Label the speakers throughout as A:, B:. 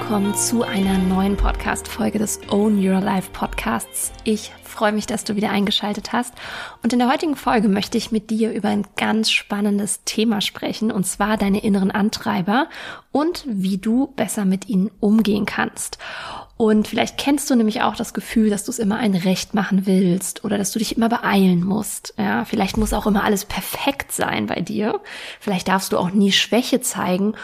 A: willkommen zu einer neuen Podcast-Folge des Own Your Life Podcasts. Ich freue mich, dass du wieder eingeschaltet hast. Und in der heutigen Folge möchte ich mit dir über ein ganz spannendes Thema sprechen, und zwar deine inneren Antreiber und wie du besser mit ihnen umgehen kannst. Und vielleicht kennst du nämlich auch das Gefühl, dass du es immer ein Recht machen willst oder dass du dich immer beeilen musst. Ja, vielleicht muss auch immer alles perfekt sein bei dir. Vielleicht darfst du auch nie Schwäche zeigen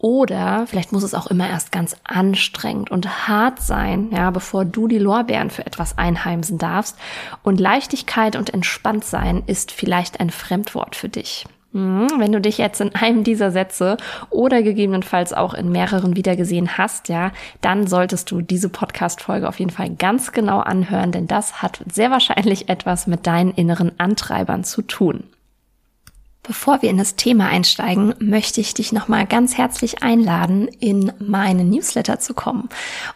A: oder vielleicht muss es auch immer erst ganz anstrengend und hart sein, ja, bevor du die Lorbeeren für etwas einheimsen darfst. Und Leichtigkeit und entspannt sein ist vielleicht ein Fremdwort für dich. Hm, wenn du dich jetzt in einem dieser Sätze oder gegebenenfalls auch in mehreren wiedergesehen hast, ja, dann solltest du diese Podcast-Folge auf jeden Fall ganz genau anhören, denn das hat sehr wahrscheinlich etwas mit deinen inneren Antreibern zu tun. Bevor wir in das Thema einsteigen, möchte ich dich nochmal ganz herzlich einladen, in meine Newsletter zu kommen.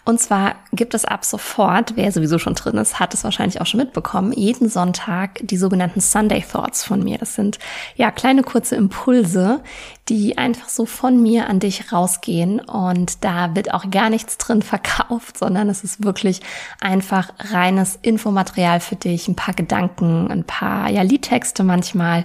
A: Und zwar gibt es ab sofort, wer sowieso schon drin ist, hat es wahrscheinlich auch schon mitbekommen, jeden Sonntag die sogenannten Sunday Thoughts von mir. Das sind ja kleine kurze Impulse, die einfach so von mir an dich rausgehen. Und da wird auch gar nichts drin verkauft, sondern es ist wirklich einfach reines Infomaterial für dich, ein paar Gedanken, ein paar ja, Liedtexte manchmal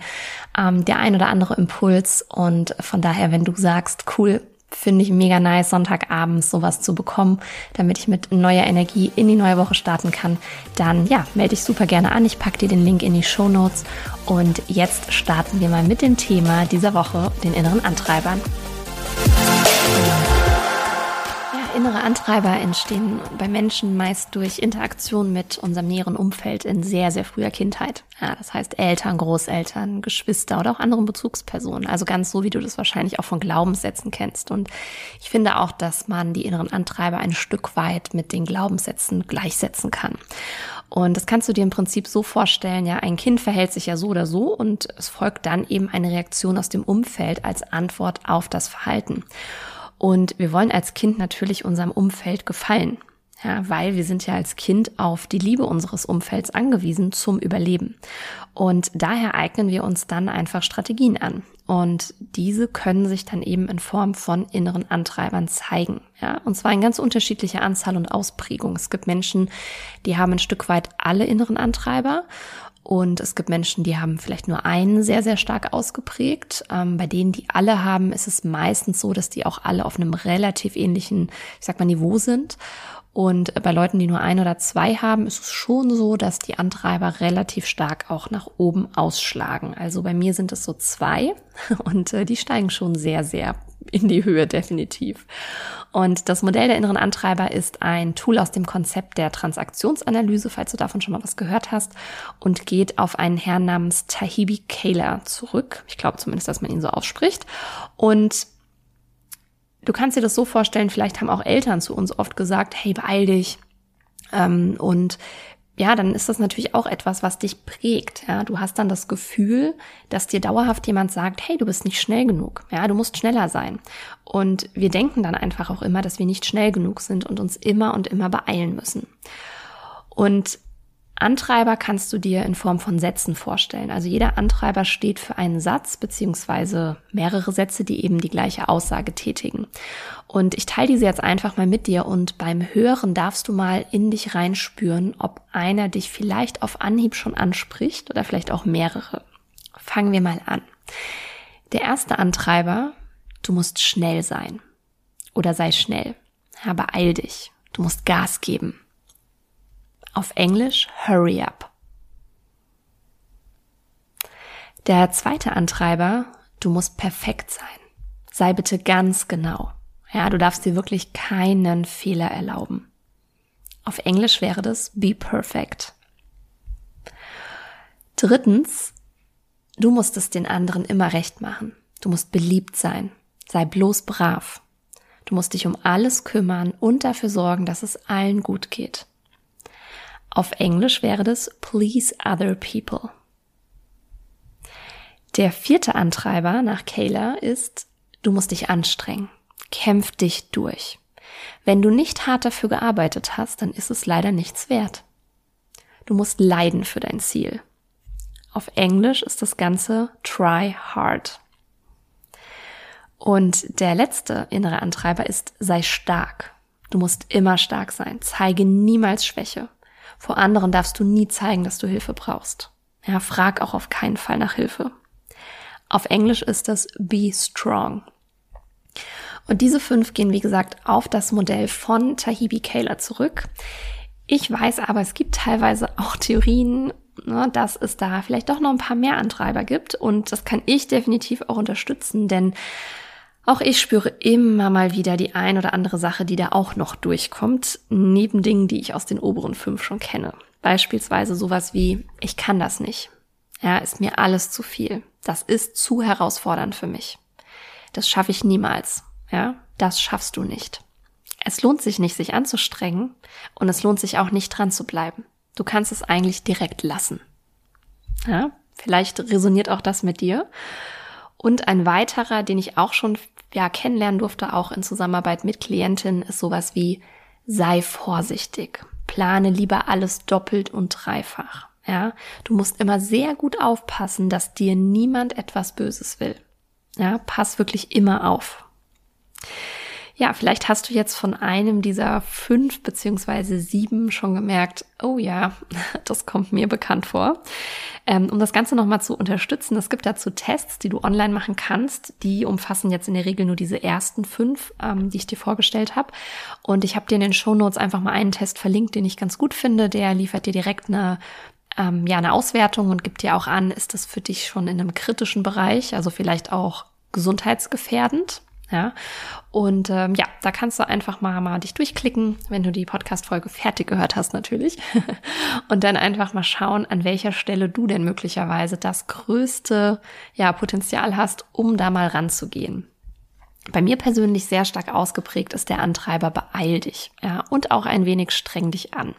A: ähm, der ein oder andere Impuls. Und von daher, wenn du sagst, cool, finde ich mega nice, Sonntagabends sowas zu bekommen, damit ich mit neuer Energie in die neue Woche starten kann, dann ja, melde dich super gerne an. Ich packe dir den Link in die Show Notes. Und jetzt starten wir mal mit dem Thema dieser Woche, den inneren Antreibern. Innere Antreiber entstehen bei Menschen meist durch Interaktion mit unserem näheren Umfeld in sehr, sehr früher Kindheit. Ja, das heißt Eltern, Großeltern, Geschwister oder auch anderen Bezugspersonen. Also ganz so, wie du das wahrscheinlich auch von Glaubenssätzen kennst. Und ich finde auch, dass man die inneren Antreiber ein Stück weit mit den Glaubenssätzen gleichsetzen kann. Und das kannst du dir im Prinzip so vorstellen, ja, ein Kind verhält sich ja so oder so und es folgt dann eben eine Reaktion aus dem Umfeld als Antwort auf das Verhalten. Und wir wollen als Kind natürlich unserem Umfeld gefallen. Ja, weil wir sind ja als Kind auf die Liebe unseres Umfelds angewiesen zum Überleben. Und daher eignen wir uns dann einfach Strategien an. Und diese können sich dann eben in Form von inneren Antreibern zeigen. Ja, und zwar in ganz unterschiedlicher Anzahl und Ausprägung. Es gibt Menschen, die haben ein Stück weit alle inneren Antreiber und es gibt Menschen, die haben vielleicht nur einen sehr, sehr stark ausgeprägt. Ähm, bei denen, die alle haben, ist es meistens so, dass die auch alle auf einem relativ ähnlichen, ich sag mal, Niveau sind. Und bei Leuten, die nur ein oder zwei haben, ist es schon so, dass die Antreiber relativ stark auch nach oben ausschlagen. Also bei mir sind es so zwei und äh, die steigen schon sehr, sehr in die Höhe definitiv. Und das Modell der inneren Antreiber ist ein Tool aus dem Konzept der Transaktionsanalyse, falls du davon schon mal was gehört hast, und geht auf einen Herrn namens Tahibi Kayla zurück. Ich glaube zumindest, dass man ihn so ausspricht. Und du kannst dir das so vorstellen, vielleicht haben auch Eltern zu uns oft gesagt, hey, beeil dich. Ähm, und ja, dann ist das natürlich auch etwas, was dich prägt. Ja, du hast dann das Gefühl, dass dir dauerhaft jemand sagt, hey, du bist nicht schnell genug. Ja, du musst schneller sein. Und wir denken dann einfach auch immer, dass wir nicht schnell genug sind und uns immer und immer beeilen müssen. Und Antreiber kannst du dir in Form von Sätzen vorstellen. Also jeder Antreiber steht für einen Satz beziehungsweise mehrere Sätze, die eben die gleiche Aussage tätigen. Und ich teile diese jetzt einfach mal mit dir und beim Hören darfst du mal in dich reinspüren, ob einer dich vielleicht auf Anhieb schon anspricht oder vielleicht auch mehrere. Fangen wir mal an. Der erste Antreiber, du musst schnell sein oder sei schnell. Ja, beeil dich. Du musst Gas geben. Auf Englisch Hurry Up. Der zweite Antreiber, du musst perfekt sein. Sei bitte ganz genau. Ja, du darfst dir wirklich keinen Fehler erlauben. Auf Englisch wäre das Be Perfect. Drittens, du musst es den anderen immer recht machen. Du musst beliebt sein. Sei bloß brav. Du musst dich um alles kümmern und dafür sorgen, dass es allen gut geht. Auf Englisch wäre das Please Other People. Der vierte Antreiber nach Kayla ist, du musst dich anstrengen. Kämpf dich durch. Wenn du nicht hart dafür gearbeitet hast, dann ist es leider nichts wert. Du musst leiden für dein Ziel. Auf Englisch ist das Ganze try hard. Und der letzte innere Antreiber ist sei stark. Du musst immer stark sein. Zeige niemals Schwäche. Vor anderen darfst du nie zeigen, dass du Hilfe brauchst. Ja, frag auch auf keinen Fall nach Hilfe. Auf Englisch ist das be strong. Und diese fünf gehen, wie gesagt, auf das Modell von Tahibi Kaler zurück. Ich weiß aber, es gibt teilweise auch Theorien, ne, dass es da vielleicht doch noch ein paar mehr Antreiber gibt. Und das kann ich definitiv auch unterstützen, denn auch ich spüre immer mal wieder die ein oder andere Sache, die da auch noch durchkommt, neben Dingen, die ich aus den oberen fünf schon kenne. Beispielsweise sowas wie, ich kann das nicht. Ja, ist mir alles zu viel. Das ist zu herausfordernd für mich. Das schaffe ich niemals. Ja, das schaffst du nicht. Es lohnt sich nicht, sich anzustrengen und es lohnt sich auch nicht dran zu bleiben. Du kannst es eigentlich direkt lassen. Ja, vielleicht resoniert auch das mit dir. Und ein weiterer, den ich auch schon ja, kennenlernen durfte, auch in Zusammenarbeit mit Klientinnen, ist sowas wie sei vorsichtig. Plane lieber alles doppelt und dreifach. Ja, du musst immer sehr gut aufpassen, dass dir niemand etwas Böses will. Ja, pass wirklich immer auf. Ja, vielleicht hast du jetzt von einem dieser fünf beziehungsweise sieben schon gemerkt, oh ja, das kommt mir bekannt vor. Ähm, um das Ganze nochmal zu unterstützen, es gibt dazu Tests, die du online machen kannst. Die umfassen jetzt in der Regel nur diese ersten fünf, ähm, die ich dir vorgestellt habe. Und ich habe dir in den Show Notes einfach mal einen Test verlinkt, den ich ganz gut finde. Der liefert dir direkt eine ähm, ja eine Auswertung und gibt dir auch an, ist das für dich schon in einem kritischen Bereich, also vielleicht auch gesundheitsgefährdend. Ja, und ähm, ja, da kannst du einfach mal, mal dich durchklicken, wenn du die Podcast-Folge fertig gehört hast, natürlich. und dann einfach mal schauen, an welcher Stelle du denn möglicherweise das größte ja, Potenzial hast, um da mal ranzugehen. Bei mir persönlich sehr stark ausgeprägt ist der Antreiber beeil dich, ja, und auch ein wenig streng dich an.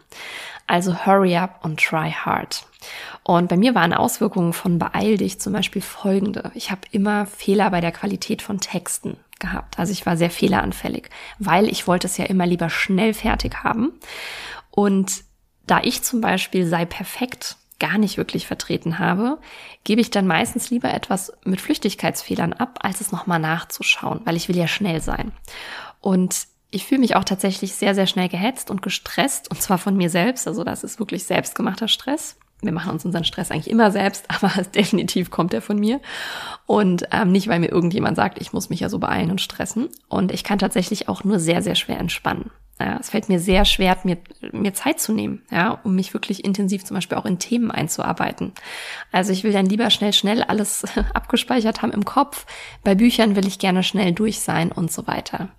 A: Also hurry up und try hard. Und bei mir waren Auswirkungen von beeil dich zum Beispiel folgende. Ich habe immer Fehler bei der Qualität von Texten gehabt. Also ich war sehr fehleranfällig, weil ich wollte es ja immer lieber schnell fertig haben. Und da ich zum Beispiel sei perfekt gar nicht wirklich vertreten habe, gebe ich dann meistens lieber etwas mit Flüchtigkeitsfehlern ab, als es nochmal nachzuschauen, weil ich will ja schnell sein. Und ich fühle mich auch tatsächlich sehr, sehr schnell gehetzt und gestresst, und zwar von mir selbst. Also das ist wirklich selbstgemachter Stress wir machen uns unseren Stress eigentlich immer selbst, aber definitiv kommt er von mir. Und ähm, nicht, weil mir irgendjemand sagt, ich muss mich ja so beeilen und stressen. Und ich kann tatsächlich auch nur sehr, sehr schwer entspannen. Es fällt mir sehr schwer, mir, mir Zeit zu nehmen, ja, um mich wirklich intensiv zum Beispiel auch in Themen einzuarbeiten. Also ich will dann lieber schnell, schnell alles abgespeichert haben im Kopf. Bei Büchern will ich gerne schnell durch sein und so weiter.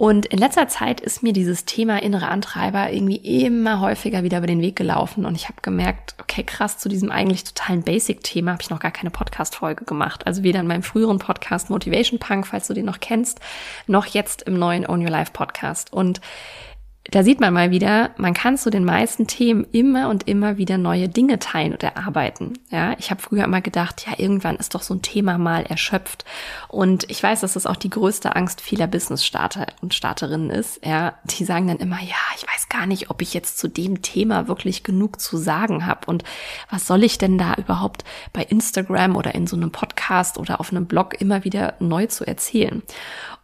A: Und in letzter Zeit ist mir dieses Thema innere Antreiber irgendwie immer häufiger wieder über den Weg gelaufen und ich habe gemerkt, okay, krass, zu diesem eigentlich totalen Basic-Thema habe ich noch gar keine Podcast-Folge gemacht. Also weder in meinem früheren Podcast Motivation Punk, falls du den noch kennst, noch jetzt im neuen Own Your Life Podcast. Und da sieht man mal wieder, man kann zu den meisten Themen immer und immer wieder neue Dinge teilen und erarbeiten. Ja, ich habe früher immer gedacht, ja, irgendwann ist doch so ein Thema mal erschöpft. Und ich weiß, dass das auch die größte Angst vieler Business-Starter und Starterinnen ist. Ja, die sagen dann immer, ja, ich weiß gar nicht, ob ich jetzt zu dem Thema wirklich genug zu sagen habe. Und was soll ich denn da überhaupt bei Instagram oder in so einem Podcast oder auf einem Blog immer wieder neu zu erzählen?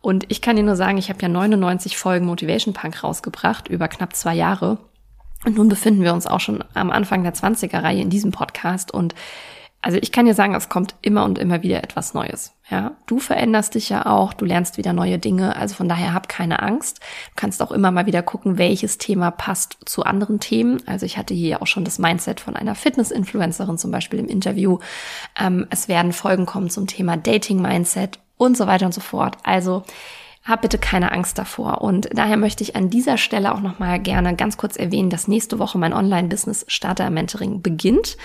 A: Und ich kann dir nur sagen, ich habe ja 99 Folgen Motivation Punk rausgebracht über knapp zwei Jahre. Und nun befinden wir uns auch schon am Anfang der 20er-Reihe in diesem Podcast. Und also ich kann dir sagen, es kommt immer und immer wieder etwas Neues. Ja, du veränderst dich ja auch, du lernst wieder neue Dinge. Also von daher hab keine Angst. Du kannst auch immer mal wieder gucken, welches Thema passt zu anderen Themen. Also ich hatte hier auch schon das Mindset von einer Fitness-Influencerin zum Beispiel im Interview. Ähm, es werden Folgen kommen zum Thema Dating-Mindset und so weiter und so fort. Also hab bitte keine Angst davor. Und daher möchte ich an dieser Stelle auch nochmal gerne ganz kurz erwähnen, dass nächste Woche mein Online-Business Starter Mentoring beginnt.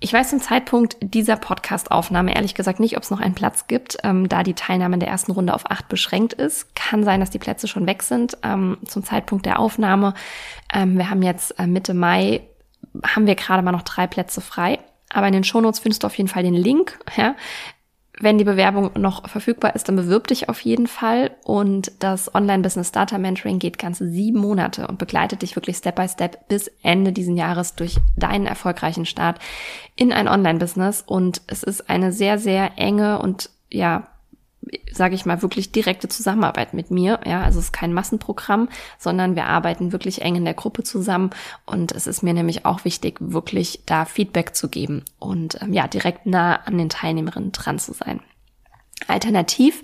A: Ich weiß zum Zeitpunkt dieser Podcast-Aufnahme ehrlich gesagt nicht, ob es noch einen Platz gibt, ähm, da die Teilnahme in der ersten Runde auf acht beschränkt ist. Kann sein, dass die Plätze schon weg sind ähm, zum Zeitpunkt der Aufnahme. Ähm, wir haben jetzt äh, Mitte Mai, haben wir gerade mal noch drei Plätze frei. Aber in den Shownotes findest du auf jeden Fall den Link. Ja? Wenn die Bewerbung noch verfügbar ist, dann bewirb dich auf jeden Fall. Und das Online-Business Data Mentoring geht ganze sieben Monate und begleitet dich wirklich Step by Step bis Ende diesen Jahres durch deinen erfolgreichen Start in ein Online-Business. Und es ist eine sehr, sehr enge und ja, sage ich mal, wirklich direkte Zusammenarbeit mit mir. Ja, also es ist kein Massenprogramm, sondern wir arbeiten wirklich eng in der Gruppe zusammen. Und es ist mir nämlich auch wichtig, wirklich da Feedback zu geben und ähm, ja, direkt nah an den Teilnehmerinnen dran zu sein. Alternativ,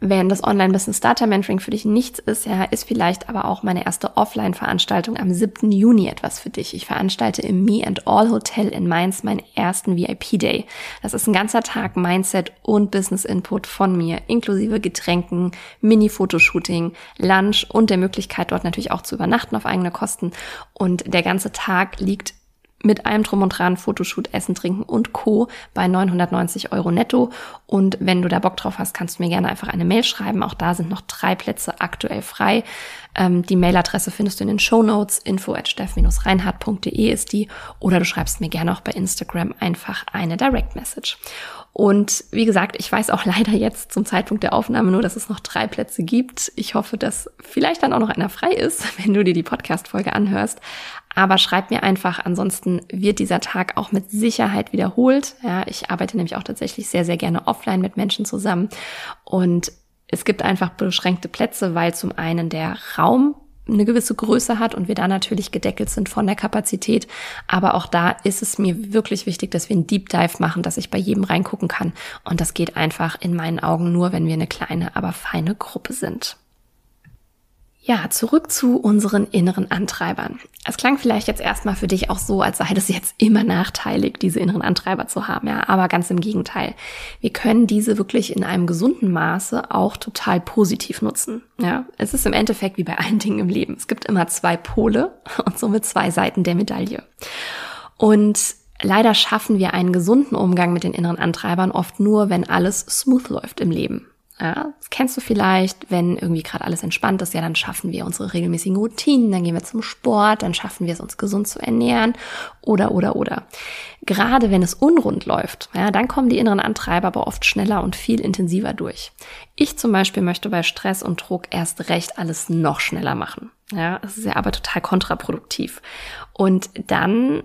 A: wenn das Online-Business Starter Mentoring für dich nichts ist, ja, ist vielleicht aber auch meine erste Offline-Veranstaltung am 7. Juni etwas für dich. Ich veranstalte im Me and All Hotel in Mainz meinen ersten VIP-Day. Das ist ein ganzer Tag Mindset und Business-Input von mir, inklusive Getränken, Mini-Fotoshooting, Lunch und der Möglichkeit, dort natürlich auch zu übernachten auf eigene Kosten. Und der ganze Tag liegt mit allem drum und dran, Fotoshoot, Essen, Trinken und Co. bei 990 Euro netto. Und wenn du da Bock drauf hast, kannst du mir gerne einfach eine Mail schreiben. Auch da sind noch drei Plätze aktuell frei. Ähm, die Mailadresse findest du in den Show Notes. info at steff-reinhardt.de ist die. Oder du schreibst mir gerne auch bei Instagram einfach eine Direct Message. Und wie gesagt, ich weiß auch leider jetzt zum Zeitpunkt der Aufnahme nur, dass es noch drei Plätze gibt. Ich hoffe, dass vielleicht dann auch noch einer frei ist, wenn du dir die Podcast-Folge anhörst. Aber schreib mir einfach, ansonsten wird dieser Tag auch mit Sicherheit wiederholt. Ja, ich arbeite nämlich auch tatsächlich sehr, sehr gerne offline mit Menschen zusammen. Und es gibt einfach beschränkte Plätze, weil zum einen der Raum eine gewisse Größe hat und wir da natürlich gedeckelt sind von der Kapazität. Aber auch da ist es mir wirklich wichtig, dass wir einen Deep Dive machen, dass ich bei jedem reingucken kann. Und das geht einfach in meinen Augen nur, wenn wir eine kleine, aber feine Gruppe sind. Ja, zurück zu unseren inneren Antreibern. Es klang vielleicht jetzt erstmal für dich auch so, als sei das jetzt immer nachteilig, diese inneren Antreiber zu haben, ja, aber ganz im Gegenteil. Wir können diese wirklich in einem gesunden Maße auch total positiv nutzen, ja. Es ist im Endeffekt wie bei allen Dingen im Leben. Es gibt immer zwei Pole und somit zwei Seiten der Medaille. Und leider schaffen wir einen gesunden Umgang mit den inneren Antreibern oft nur, wenn alles smooth läuft im Leben. Ja, das kennst du vielleicht, wenn irgendwie gerade alles entspannt ist, ja, dann schaffen wir unsere regelmäßigen Routinen, dann gehen wir zum Sport, dann schaffen wir es, uns gesund zu ernähren oder, oder, oder. Gerade wenn es unrund läuft, ja, dann kommen die inneren Antreiber aber oft schneller und viel intensiver durch. Ich zum Beispiel möchte bei Stress und Druck erst recht alles noch schneller machen. Ja, das ist ja aber total kontraproduktiv. Und dann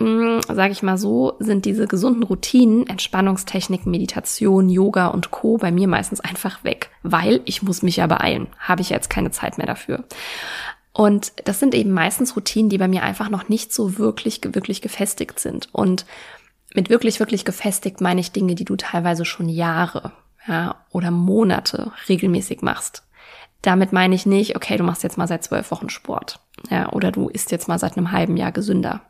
A: sage ich mal so, sind diese gesunden Routinen, Entspannungstechniken, Meditation, Yoga und Co. bei mir meistens einfach weg, weil ich muss mich ja beeilen. Habe ich jetzt keine Zeit mehr dafür. Und das sind eben meistens Routinen, die bei mir einfach noch nicht so wirklich, wirklich gefestigt sind. Und mit wirklich, wirklich gefestigt meine ich Dinge, die du teilweise schon Jahre ja, oder Monate regelmäßig machst. Damit meine ich nicht, okay, du machst jetzt mal seit zwölf Wochen Sport. Ja, oder du isst jetzt mal seit einem halben Jahr gesünder.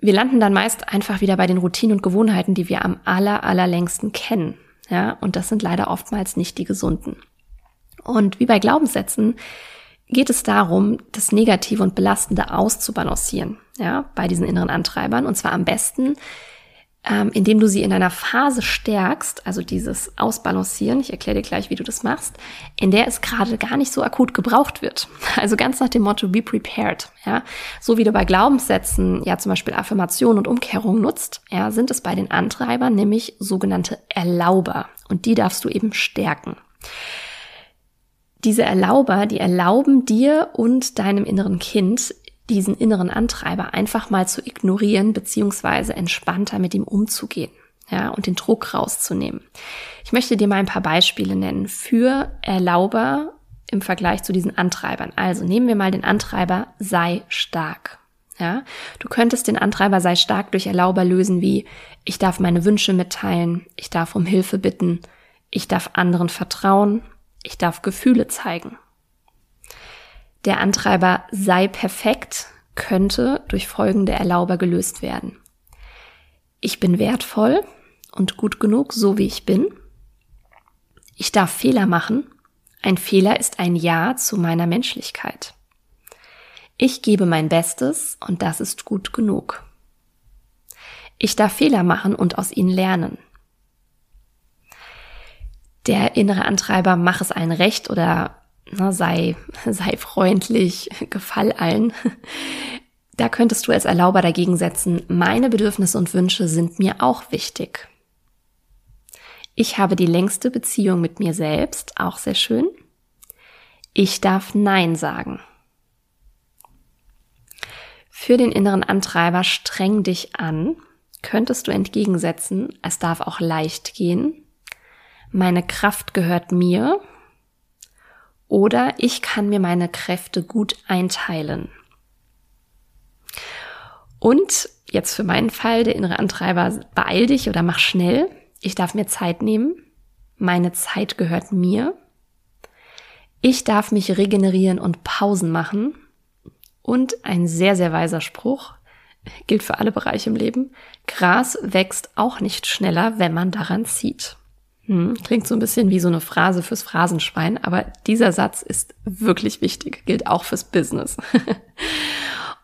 A: Wir landen dann meist einfach wieder bei den Routinen und Gewohnheiten, die wir am aller, allerlängsten kennen. Ja, und das sind leider oftmals nicht die gesunden. Und wie bei Glaubenssätzen geht es darum, das Negative und Belastende auszubalancieren, ja, bei diesen inneren Antreibern. Und zwar am besten, ähm, indem du sie in einer Phase stärkst, also dieses Ausbalancieren, ich erkläre dir gleich, wie du das machst, in der es gerade gar nicht so akut gebraucht wird. Also ganz nach dem Motto, be prepared. Ja? So wie du bei Glaubenssätzen ja zum Beispiel Affirmation und Umkehrung nutzt, ja, sind es bei den Antreibern nämlich sogenannte Erlauber. Und die darfst du eben stärken. Diese Erlauber, die erlauben dir und deinem inneren Kind diesen inneren Antreiber einfach mal zu ignorieren, beziehungsweise entspannter mit ihm umzugehen. Ja, und den Druck rauszunehmen. Ich möchte dir mal ein paar Beispiele nennen für Erlauber im Vergleich zu diesen Antreibern. Also nehmen wir mal den Antreiber sei stark. Ja, du könntest den Antreiber sei stark durch Erlauber lösen wie ich darf meine Wünsche mitteilen, ich darf um Hilfe bitten, ich darf anderen vertrauen, ich darf Gefühle zeigen. Der Antreiber sei perfekt könnte durch folgende Erlauber gelöst werden. Ich bin wertvoll und gut genug, so wie ich bin. Ich darf Fehler machen. Ein Fehler ist ein Ja zu meiner Menschlichkeit. Ich gebe mein Bestes und das ist gut genug. Ich darf Fehler machen und aus ihnen lernen. Der innere Antreiber, mach es allen recht oder na, sei, sei freundlich, gefall allen. Da könntest du als Erlauber dagegen setzen, meine Bedürfnisse und Wünsche sind mir auch wichtig. Ich habe die längste Beziehung mit mir selbst, auch sehr schön. Ich darf Nein sagen. Für den inneren Antreiber streng dich an, könntest du entgegensetzen, es darf auch leicht gehen. meine Kraft gehört mir oder ich kann mir meine Kräfte gut einteilen. Und jetzt für meinen Fall, der innere Antreiber, beeil dich oder mach schnell. Ich darf mir Zeit nehmen. Meine Zeit gehört mir. Ich darf mich regenerieren und Pausen machen. Und ein sehr, sehr weiser Spruch, gilt für alle Bereiche im Leben. Gras wächst auch nicht schneller, wenn man daran zieht. Hm, klingt so ein bisschen wie so eine Phrase fürs Phrasenschwein, aber dieser Satz ist wirklich wichtig, gilt auch fürs Business.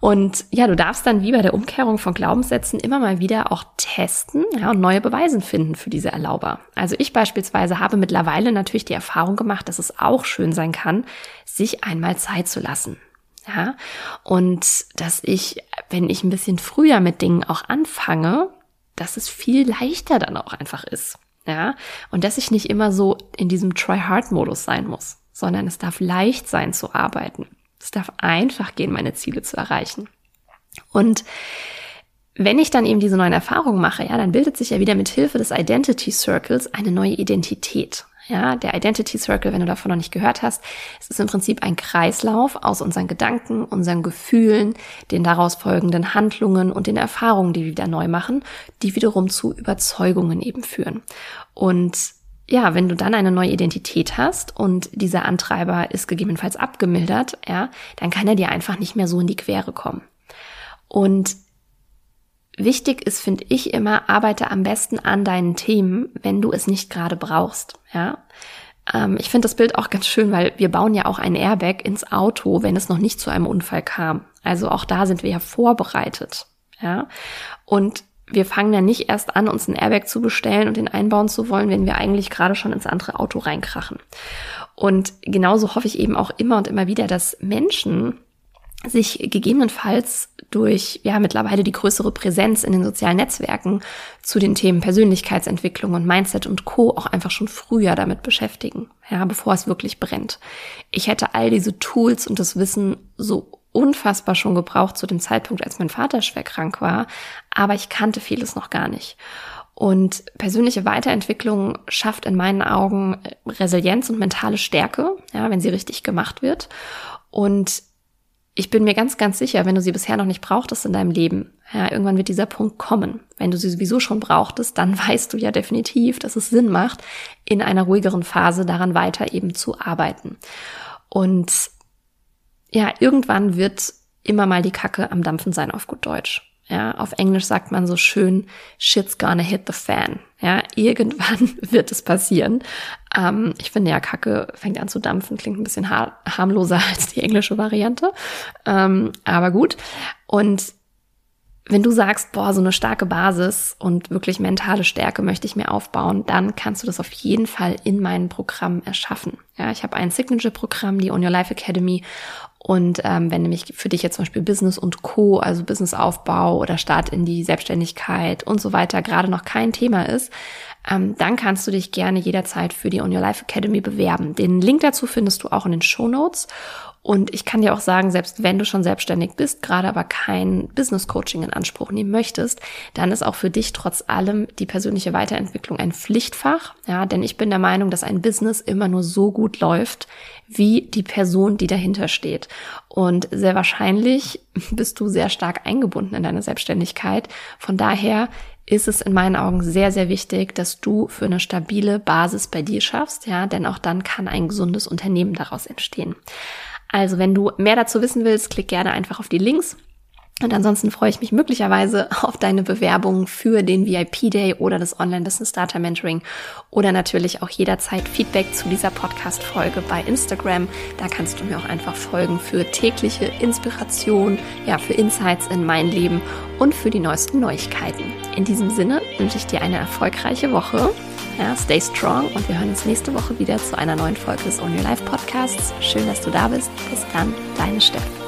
A: Und ja, du darfst dann wie bei der Umkehrung von Glaubenssätzen immer mal wieder auch testen ja, und neue Beweisen finden für diese Erlauber. Also ich beispielsweise habe mittlerweile natürlich die Erfahrung gemacht, dass es auch schön sein kann, sich einmal Zeit zu lassen. Ja, und dass ich, wenn ich ein bisschen früher mit Dingen auch anfange, dass es viel leichter dann auch einfach ist. Ja, und dass ich nicht immer so in diesem Try-Hard-Modus sein muss, sondern es darf leicht sein zu arbeiten. Es darf einfach gehen, meine Ziele zu erreichen. Und wenn ich dann eben diese neuen Erfahrungen mache, ja, dann bildet sich ja wieder mit Hilfe des Identity Circles eine neue Identität. Ja, der Identity Circle, wenn du davon noch nicht gehört hast, es ist im Prinzip ein Kreislauf aus unseren Gedanken, unseren Gefühlen, den daraus folgenden Handlungen und den Erfahrungen, die wir wieder neu machen, die wiederum zu Überzeugungen eben führen. Und ja, wenn du dann eine neue Identität hast und dieser Antreiber ist gegebenenfalls abgemildert, ja, dann kann er dir einfach nicht mehr so in die Quere kommen. Und Wichtig ist, finde ich immer, arbeite am besten an deinen Themen, wenn du es nicht gerade brauchst. Ja, ähm, ich finde das Bild auch ganz schön, weil wir bauen ja auch ein Airbag ins Auto, wenn es noch nicht zu einem Unfall kam. Also auch da sind wir ja vorbereitet. Ja, und wir fangen ja nicht erst an, uns ein Airbag zu bestellen und den einbauen zu wollen, wenn wir eigentlich gerade schon ins andere Auto reinkrachen. Und genauso hoffe ich eben auch immer und immer wieder, dass Menschen sich gegebenenfalls durch ja mittlerweile die größere Präsenz in den sozialen Netzwerken zu den Themen Persönlichkeitsentwicklung und Mindset und Co auch einfach schon früher damit beschäftigen, ja, bevor es wirklich brennt. Ich hätte all diese Tools und das Wissen so unfassbar schon gebraucht zu dem Zeitpunkt, als mein Vater schwer krank war, aber ich kannte vieles noch gar nicht. Und persönliche Weiterentwicklung schafft in meinen Augen Resilienz und mentale Stärke, ja, wenn sie richtig gemacht wird. Und ich bin mir ganz, ganz sicher, wenn du sie bisher noch nicht brauchtest in deinem Leben, ja, irgendwann wird dieser Punkt kommen. Wenn du sie sowieso schon brauchtest, dann weißt du ja definitiv, dass es Sinn macht, in einer ruhigeren Phase daran weiter eben zu arbeiten. Und ja, irgendwann wird immer mal die Kacke am Dampfen sein auf gut Deutsch. Ja, auf Englisch sagt man so schön, shit's gonna hit the fan. Ja, irgendwann wird es passieren. Ähm, ich finde ja, Kacke fängt an zu dampfen, klingt ein bisschen har harmloser als die englische Variante. Ähm, aber gut. Und wenn du sagst, boah, so eine starke Basis und wirklich mentale Stärke möchte ich mir aufbauen, dann kannst du das auf jeden Fall in meinem Programm erschaffen. Ja, ich habe ein Signature-Programm, die On Your Life Academy. Und ähm, wenn nämlich für dich jetzt zum Beispiel Business und Co., also Businessaufbau oder Start in die Selbstständigkeit und so weiter gerade noch kein Thema ist, ähm, dann kannst du dich gerne jederzeit für die On Your Life Academy bewerben. Den Link dazu findest du auch in den Show Notes. Und ich kann dir auch sagen, selbst wenn du schon selbstständig bist, gerade aber kein Business Coaching in Anspruch nehmen möchtest, dann ist auch für dich trotz allem die persönliche Weiterentwicklung ein Pflichtfach. Ja, denn ich bin der Meinung, dass ein Business immer nur so gut läuft, wie die Person, die dahinter steht. Und sehr wahrscheinlich bist du sehr stark eingebunden in deine Selbstständigkeit. Von daher ist es in meinen Augen sehr, sehr wichtig, dass du für eine stabile Basis bei dir schaffst, ja, denn auch dann kann ein gesundes Unternehmen daraus entstehen. Also wenn du mehr dazu wissen willst, klick gerne einfach auf die Links. Und ansonsten freue ich mich möglicherweise auf deine Bewerbung für den VIP Day oder das Online Business Starter Mentoring oder natürlich auch jederzeit Feedback zu dieser Podcast Folge bei Instagram. Da kannst du mir auch einfach folgen für tägliche Inspiration, ja, für Insights in mein Leben und für die neuesten Neuigkeiten. In diesem Sinne wünsche ich dir eine erfolgreiche Woche ja, stay strong und wir hören uns nächste Woche wieder zu einer neuen Folge des On Your Life Podcasts. Schön, dass du da bist. Bis dann, deine Steff.